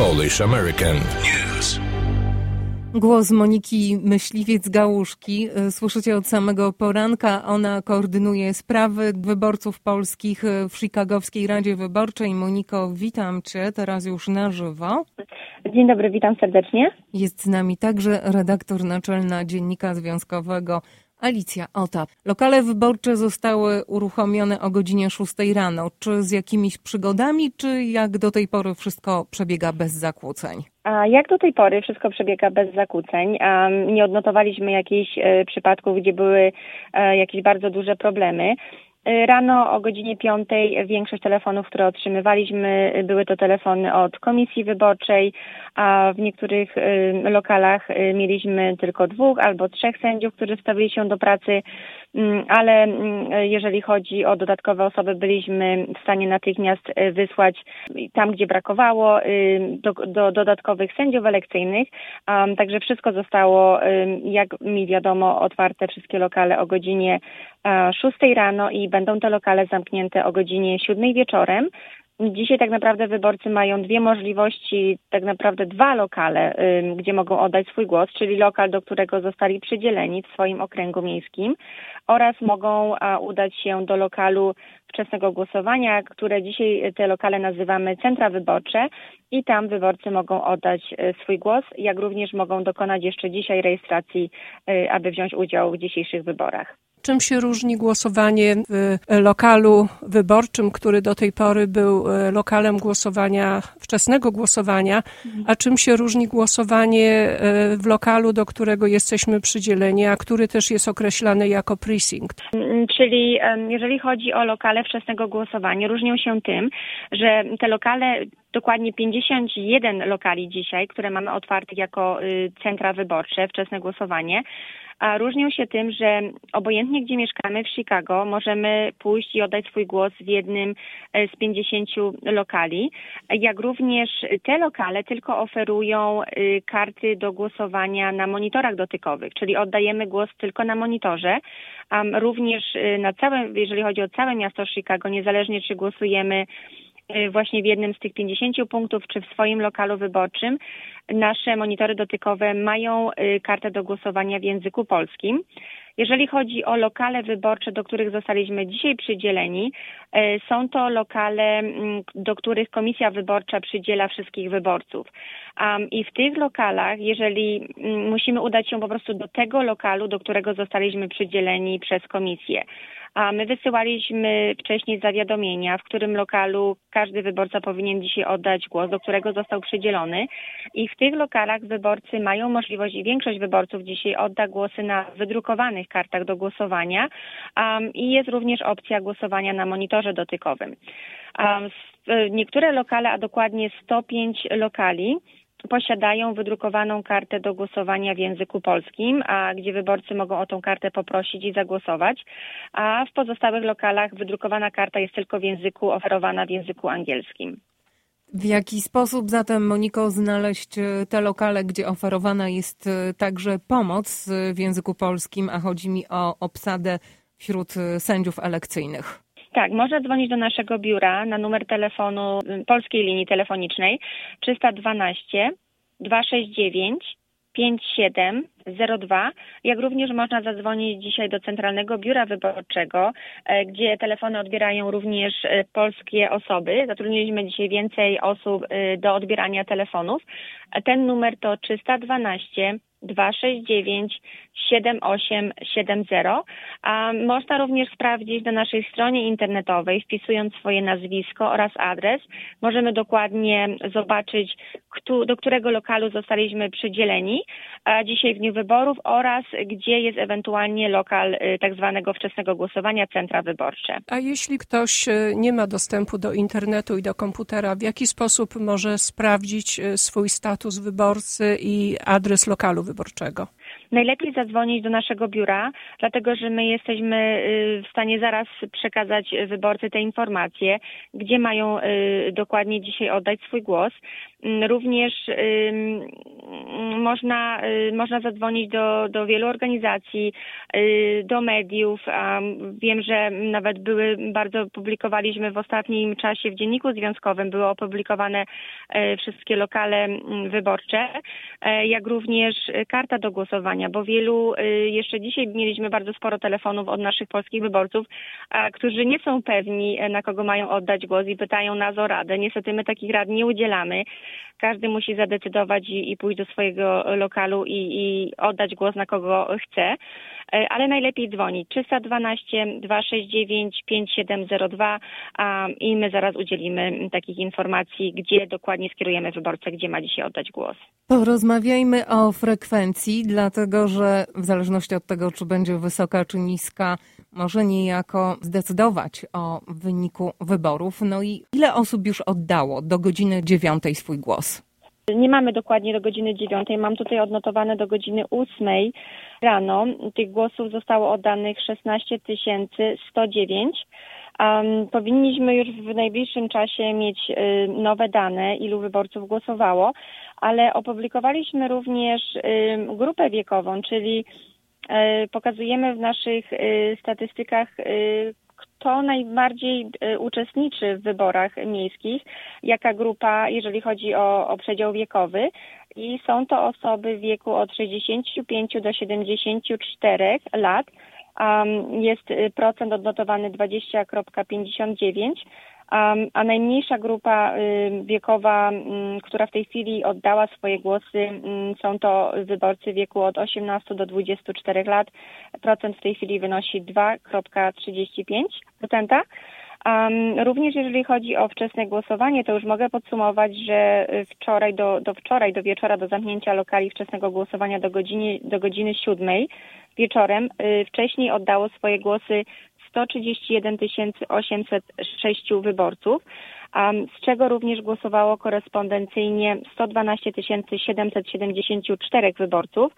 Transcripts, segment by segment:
Polish American. News. Głos Moniki Myśliwiec-Gałuszki słyszycie od samego poranka. Ona koordynuje sprawy wyborców polskich w Chicagowskiej Radzie Wyborczej. Moniko, witam Cię teraz już na żywo. Dzień dobry, witam serdecznie. Jest z nami także redaktor naczelna Dziennika Związkowego Alicja Ota. Lokale wyborcze zostały uruchomione o godzinie 6 rano. Czy z jakimiś przygodami, czy jak do tej pory wszystko przebiega bez zakłóceń? A jak do tej pory wszystko przebiega bez zakłóceń. Nie odnotowaliśmy jakichś e, przypadków, gdzie były e, jakieś bardzo duże problemy. E, rano o godzinie 5 większość telefonów, które otrzymywaliśmy, były to telefony od komisji wyborczej, a w niektórych lokalach mieliśmy tylko dwóch albo trzech sędziów, którzy stawili się do pracy, ale mm, jeżeli chodzi o dodatkowe osoby, byliśmy w stanie natychmiast wysłać tam, gdzie brakowało, do, do dodatkowych sędziów elekcyjnych. Także wszystko zostało, jak mi wiadomo, otwarte wszystkie lokale o godzinie 6 rano i będą te lokale zamknięte o godzinie 7 wieczorem. Dzisiaj tak naprawdę wyborcy mają dwie możliwości, tak naprawdę dwa lokale, gdzie mogą oddać swój głos, czyli lokal, do którego zostali przydzieleni w swoim okręgu miejskim oraz mogą udać się do lokalu wczesnego głosowania, które dzisiaj te lokale nazywamy centra wyborcze i tam wyborcy mogą oddać y, swój głos, jak również mogą dokonać jeszcze dzisiaj rejestracji, y, aby wziąć udział w dzisiejszych wyborach. Czym się różni głosowanie w lokalu wyborczym, który do tej pory był e, lokalem głosowania, wczesnego głosowania, a czym się różni głosowanie e, w lokalu, do którego jesteśmy przydzieleni, a który też jest określany jako precinct? Mm, czyli jeżeli chodzi o lokale wczesnego głosowania, różnią się tym, że te lokale dokładnie 51 lokali dzisiaj, które mamy otwartych jako y, centra wyborcze, wczesne głosowanie, a różnią się tym, że obojętnie gdzie mieszkamy w Chicago, możemy pójść i oddać swój głos w jednym e, z 50 lokali, jak również te lokale tylko oferują y, karty do głosowania na monitorach dotykowych, czyli oddajemy głos tylko na monitorze, a również y, na całe, jeżeli chodzi o całe miasto Chicago, niezależnie czy głosujemy Y, właśnie w jednym z tych 50 punktów, czy w swoim lokalu wyborczym, nasze monitory dotykowe mają y, kartę do głosowania w języku polskim. Jeżeli chodzi o lokale wyborcze, do których zostaliśmy dzisiaj przydzieleni, y, są to lokale, do których komisja wyborcza przydziela wszystkich wyborców. I w tych lokalach, jeżeli musimy udać się po prostu do tego lokalu, do którego zostaliśmy przydzieleni przez komisję, a my wysyłaliśmy wcześniej zawiadomienia, w którym lokalu każdy wyborca powinien dzisiaj oddać głos, do którego został przydzielony. I w tych lokalach wyborcy mają możliwość i większość wyborców dzisiaj odda głosy na wydrukowanych kartach do głosowania um, i jest również opcja głosowania na monitorze dotykowym. Um, niektóre lokale, a dokładnie 105 lokali, posiadają wydrukowaną kartę do głosowania w języku polskim, a gdzie wyborcy mogą o tą kartę poprosić i zagłosować, a w pozostałych lokalach wydrukowana karta jest tylko w języku oferowana w języku angielskim. W jaki sposób zatem, Moniko, znaleźć e, te lokale, gdzie oferowana jest e, także pomoc w języku polskim, a chodzi mi o obsadę wśród sędziów elekcyjnych? Tak, można dzwonić do naszego biura na numer telefonu y, polskiej linii telefonicznej 312 269 5702, jak również można zadzwonić dzisiaj do Centralnego Biura Wyborczego, e, gdzie telefony odbierają również e, polskie osoby. Zatrudniliśmy dzisiaj więcej osób e, do odbierania telefonów. Ten numer to 312 269 7870, a można również sprawdzić na naszej stronie internetowej, wpisując swoje nazwisko oraz adres. Możemy dokładnie zobaczyć, do którego lokalu zostaliśmy przydzieleni dzisiaj w dniu wyborów oraz gdzie jest ewentualnie lokal y, tak zwanego wczesnego głosowania, centra wyborcze. A jeśli ktoś y, nie ma dostępu do internetu i do komputera, w jaki sposób może sprawdzić y, swój status wyborcy i adres lokalu wyborczego? Najlepiej zadzwonić do naszego biura, dlatego że my jesteśmy w stanie zaraz przekazać wyborcy te informacje, gdzie mają dokładnie dzisiaj oddać swój głos. Mm, również można, y, można zadzwonić do, do wielu organizacji, do mediów. Wiem, że nawet były bardzo publikowaliśmy w ostatnim czasie w Dzienniku Związkowym, były opublikowane wszystkie lokale mm, wyborcze, jak również karta do głosowania, bo wielu, jeszcze dzisiaj mieliśmy bardzo sporo telefonów od naszych polskich wyborców, którzy nie są pewni, na kogo mają oddać głos i pytają nas o radę. Niestety my takich rad nie udzielamy. Każdy musi zadecydować i, i pójść do swojego lokalu i, i oddać głos na kogo chce. E, ale najlepiej dzwonić 312 269 5702 i my zaraz udzielimy takich informacji, gdzie dokładnie skierujemy wyborcę, gdzie ma dzisiaj oddać głos. Porozmawiajmy o frekwencji, dlatego że w zależności od tego, czy będzie wysoka czy niska, może niejako zdecydować o wyniku wyborów. No i ile osób już oddało do godziny dziewiątej swój głos? Nie mamy dokładnie do godziny dziewiątej, mam tutaj odnotowane do godziny ósmej rano. Tych głosów zostało oddanych 16 109. Um, powinniśmy już w najbliższym czasie mieć y, nowe dane, ilu wyborców głosowało, ale opublikowaliśmy również y, grupę wiekową, czyli y, pokazujemy w naszych y, statystykach, y, kto najbardziej y, uczestniczy w wyborach miejskich, jaka grupa, jeżeli chodzi o, o przedział wiekowy. I są to osoby w wieku od 65 do 74 lat. Um, jest y, procent odnotowany 20,59 a najmniejsza grupa wiekowa, która w tej chwili oddała swoje głosy, są to wyborcy wieku od 18 do 24 lat. Procent w tej chwili wynosi 2,35%. Um, również jeżeli chodzi o wczesne głosowanie, to już mogę podsumować, że wczoraj do, do wczoraj, do wieczora, do zamknięcia lokali wczesnego głosowania do godziny, do godziny siódmej wieczorem, y, wcześniej oddało swoje głosy 131 806 wyborców, z czego również głosowało korespondencyjnie 112 774 wyborców.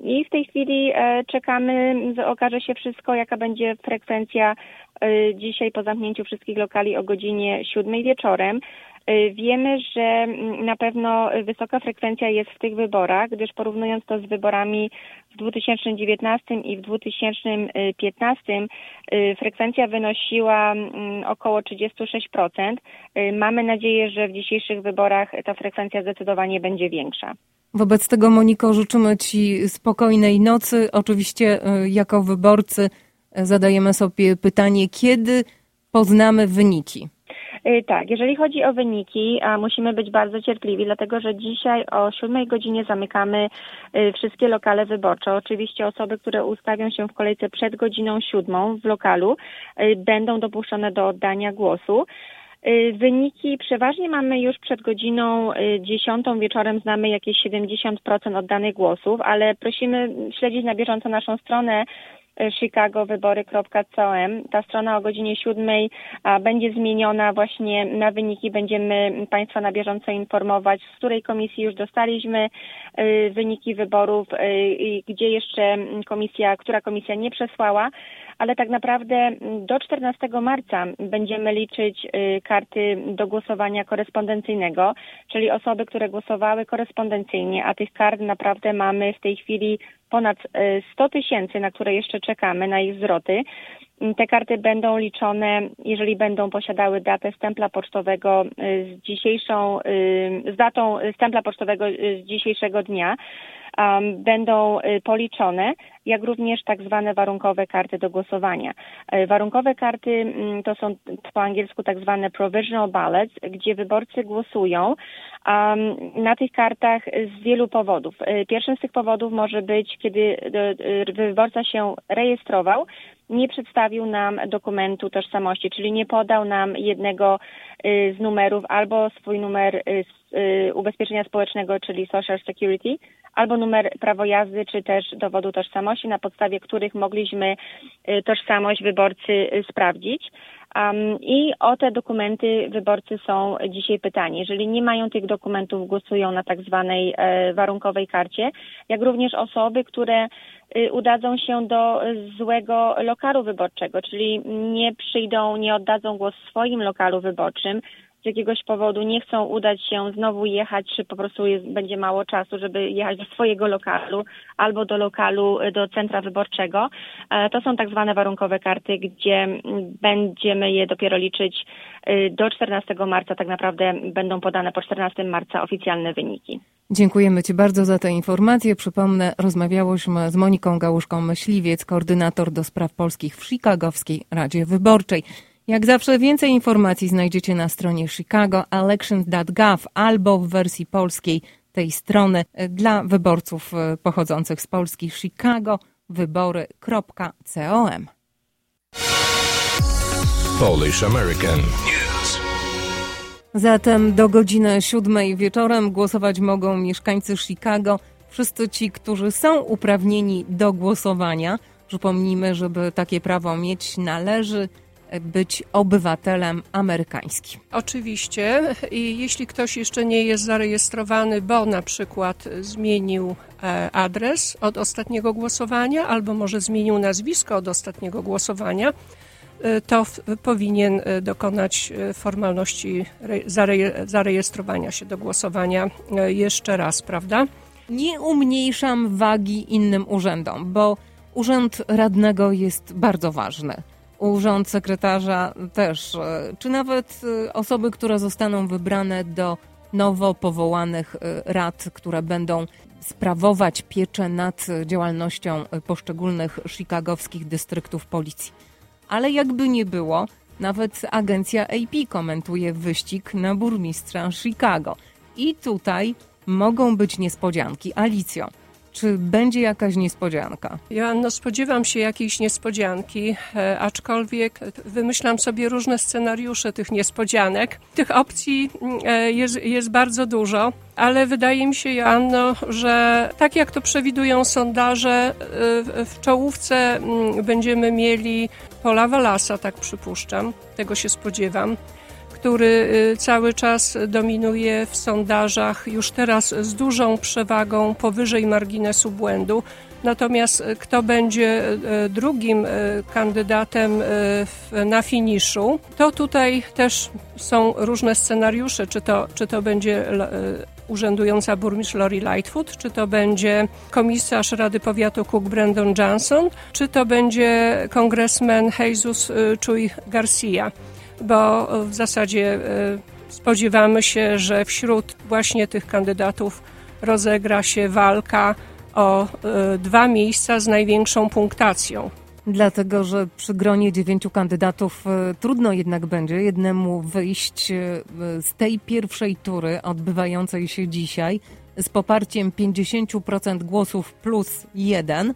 I w tej chwili e, czekamy, okaże się wszystko, jaka będzie frekwencja e, dzisiaj po zamknięciu wszystkich lokali o godzinie 7 wieczorem. E, wiemy, że mm, na pewno wysoka frekwencja jest w tych wyborach, gdyż porównując to z wyborami w 2019 i w 2015 e, frekwencja wynosiła mm, około 36%. E, mamy nadzieję, że w dzisiejszych wyborach ta frekwencja zdecydowanie będzie większa. Wobec tego, Moniko, życzymy Ci spokojnej nocy. Oczywiście, jako wyborcy, zadajemy sobie pytanie, kiedy poznamy wyniki. Y, tak, jeżeli chodzi o wyniki, musimy być bardzo cierpliwi, dlatego że dzisiaj o 7 godzinie zamykamy y, wszystkie lokale wyborcze. Oczywiście osoby, które ustawią się w kolejce przed godziną 7 w lokalu, y, będą dopuszczone do oddania głosu. Wyniki przeważnie mamy już przed godziną 10 wieczorem, znamy jakieś 70% oddanych głosów, ale prosimy śledzić na bieżąco naszą stronę chicagowybory.com. Ta strona o godzinie 7 będzie zmieniona właśnie na wyniki. Będziemy Państwa na bieżąco informować, z której komisji już dostaliśmy y, wyniki wyborów i gdzie jeszcze komisja, która komisja nie przesłała ale tak naprawdę do 14 marca będziemy liczyć y, karty do głosowania korespondencyjnego, czyli osoby, które głosowały korespondencyjnie, a tych kart naprawdę mamy w tej chwili ponad 100 y, tysięcy, na które jeszcze czekamy, na ich zwroty. Te karty będą liczone, jeżeli będą posiadały datę stempla pocztowego y, z dzisiejszą, z datą stempla pocztowego z dzisiejszego dnia będą y, policzone, jak również tak zwane warunkowe karty do głosowania. Y, warunkowe karty mm, to są po angielsku tak zwane provisional ballots, gdzie wyborcy głosują na tych kartach z wielu powodów. Y, pierwszym z tych powodów może być, kiedy wyborca się rejestrował, nie przedstawił nam dokumentu tożsamości, czyli nie podał nam jednego z numerów albo swój numer ubezpieczenia społecznego, czyli Social Security, albo numer prawo jazdy, czy też dowodu tożsamości, na podstawie których mogliśmy y, tożsamość wyborcy y, sprawdzić. Um, I o te dokumenty wyborcy są dzisiaj pytani. Jeżeli nie mają tych dokumentów, głosują na tak zwanej e, warunkowej karcie, jak również osoby, które y, udadzą się do złego lokalu wyborczego, czyli nie przyjdą, nie oddadzą głos w swoim lokalu wyborczym, z jakiegoś powodu nie chcą udać się znowu jechać, czy po prostu jest, będzie mało czasu, żeby jechać do swojego lokalu albo do lokalu, do centra wyborczego. E, to są tak zwane warunkowe karty, gdzie będziemy je dopiero liczyć y, do 14 marca. Tak naprawdę będą podane po 14 marca oficjalne wyniki. Dziękujemy Ci bardzo za te informacje. Przypomnę, rozmawiałyśmy z Moniką Gałuszką-Myśliwiec, koordynator do spraw polskich w Chicagowskiej Radzie Wyborczej. Jak zawsze więcej informacji znajdziecie na stronie chicagoelections.gov albo w wersji polskiej tej strony dla wyborców e, pochodzących z Polski Chicago wybory.com. Polish American News. Zatem do godziny siódmej wieczorem głosować mogą mieszkańcy Chicago, wszyscy ci, którzy są uprawnieni do głosowania. Przypomnijmy, żeby takie prawo mieć należy być obywatelem amerykańskim. Oczywiście. I jeśli ktoś jeszcze nie jest zarejestrowany, bo na przykład zmienił e, adres od ostatniego głosowania, albo może zmienił nazwisko od ostatniego głosowania, e, to powinien e, dokonać formalności zarejestrowania się do głosowania jeszcze raz, prawda? Nie umniejszam wagi innym urzędom, bo urząd radnego jest bardzo ważny urząd sekretarza też, e, czy nawet e, osoby, które zostaną wybrane do nowo powołanych e, rad, które będą sprawować pieczę nad działalnością poszczególnych chicagowskich dystryktów policji. Ale jakby nie było, nawet agencja AP komentuje wyścig na burmistrza Chicago. I tutaj mogą być niespodzianki. Alicjo, czy będzie jakaś niespodzianka? Joanno, spodziewam się jakiejś niespodzianki, e, aczkolwiek wymyślam sobie różne scenariusze tych niespodzianek. Tych opcji mm, e, jest, jest bardzo dużo, ale wydaje mi się, Joanno, że tak jak to przewidują sondaże, e, w czołówce mm, będziemy mieli Pola Walasa, tak przypuszczam, tego się spodziewam który y, cały czas dominuje w sondażach, już teraz z dużą przewagą powyżej marginesu błędu. Natomiast y, kto będzie y, drugim kandydatem na finiszu, to tutaj też są różne scenariusze, czy to, czy to będzie urzędująca burmistrz Lori Lightfoot, czy to będzie komisarz Rady Powiatu Cook Brandon Johnson, czy to będzie kongresmen Jesus Chuy Garcia bo w zasadzie e, spodziewamy się, że wśród właśnie tych kandydatów rozegra się walka o e, dwa miejsca z największą punktacją. Dlatego, że przy gronie dziewięciu kandydatów e, trudno jednak będzie jednemu wyjść z tej pierwszej tury odbywającej się dzisiaj z poparciem 50% głosów plus jeden.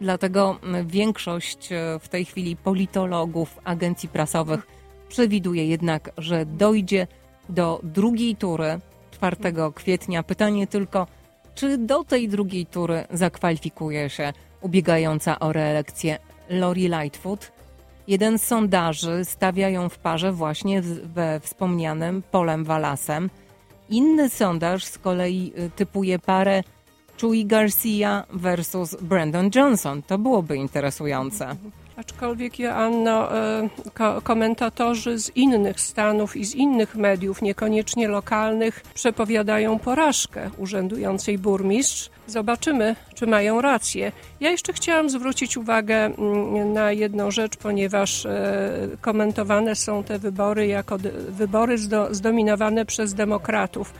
Dlatego większość w tej chwili politologów, agencji prasowych Przewiduje jednak, że dojdzie do drugiej tury 4 kwietnia. Pytanie tylko, czy do tej drugiej tury zakwalifikuje się ubiegająca o reelekcję Lori Lightfoot? Jeden z sondaży stawia ją w parze właśnie we wspomnianym Polem Walasem. Inny sondaż z kolei y, typuje parę Chuy Garcia versus Brandon Johnson. To byłoby interesujące. Aczkolwiek, Joanno, e, komentatorzy z innych stanów i z innych mediów, niekoniecznie lokalnych, przepowiadają porażkę urzędującej burmistrz. Zobaczymy, czy mają rację. Ja jeszcze chciałam zwrócić uwagę mm, na jedną rzecz, ponieważ e, komentowane są te wybory jako wybory zdominowane przez demokratów.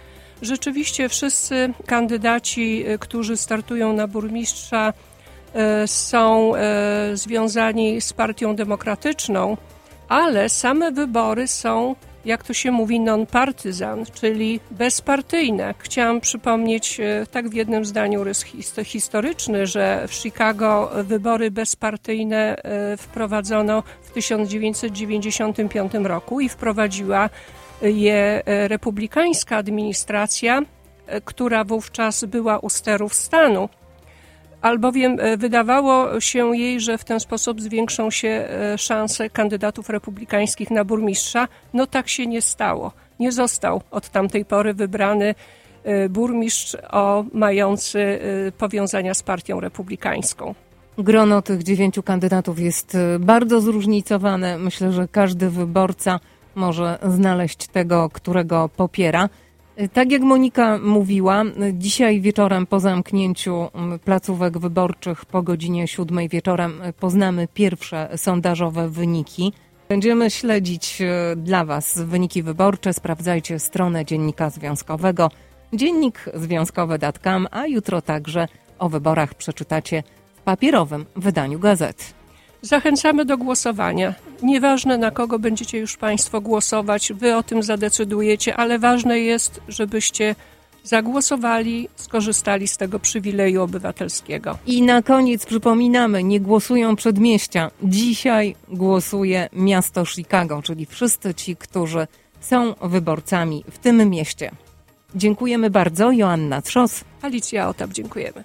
Rzeczywiście wszyscy kandydaci, e, którzy startują na burmistrza, są e, związani z Partią Demokratyczną, ale same wybory są, jak to się mówi, non-partisan, czyli bezpartyjne. Chciałam przypomnieć e, tak w jednym zdaniu rys historyczny, że w Chicago wybory bezpartyjne wprowadzono w 1995 roku i wprowadziła je republikańska administracja, która wówczas była u sterów stanu albowiem e, wydawało się jej, że w ten sposób zwiększą się e, szanse kandydatów republikańskich na burmistrza. No tak się nie stało. Nie został od tamtej pory wybrany e, burmistrz o mający powiązania z partią republikańską. Grono tych dziewięciu kandydatów jest bardzo zróżnicowane. Myślę, że każdy wyborca może znaleźć tego, którego popiera. Tak jak Monika mówiła, dzisiaj wieczorem po zamknięciu placówek wyborczych po godzinie siódmej wieczorem poznamy pierwsze sondażowe wyniki. Będziemy śledzić e, dla Was wyniki wyborcze. Sprawdzajcie stronę Dziennika Związkowego dziennikzwiązkowy.com, a jutro także o wyborach przeczytacie w papierowym wydaniu gazety. Zachęcamy do głosowania. Nieważne na kogo będziecie już Państwo głosować, Wy o tym zadecydujecie, ale ważne jest, żebyście zagłosowali, skorzystali z tego przywileju obywatelskiego. I na koniec przypominamy, nie głosują przedmieścia. Dzisiaj głosuje miasto Chicago, czyli wszyscy ci, którzy są wyborcami w tym mieście. Dziękujemy bardzo. Joanna Trzos. Alicja Otap, dziękujemy.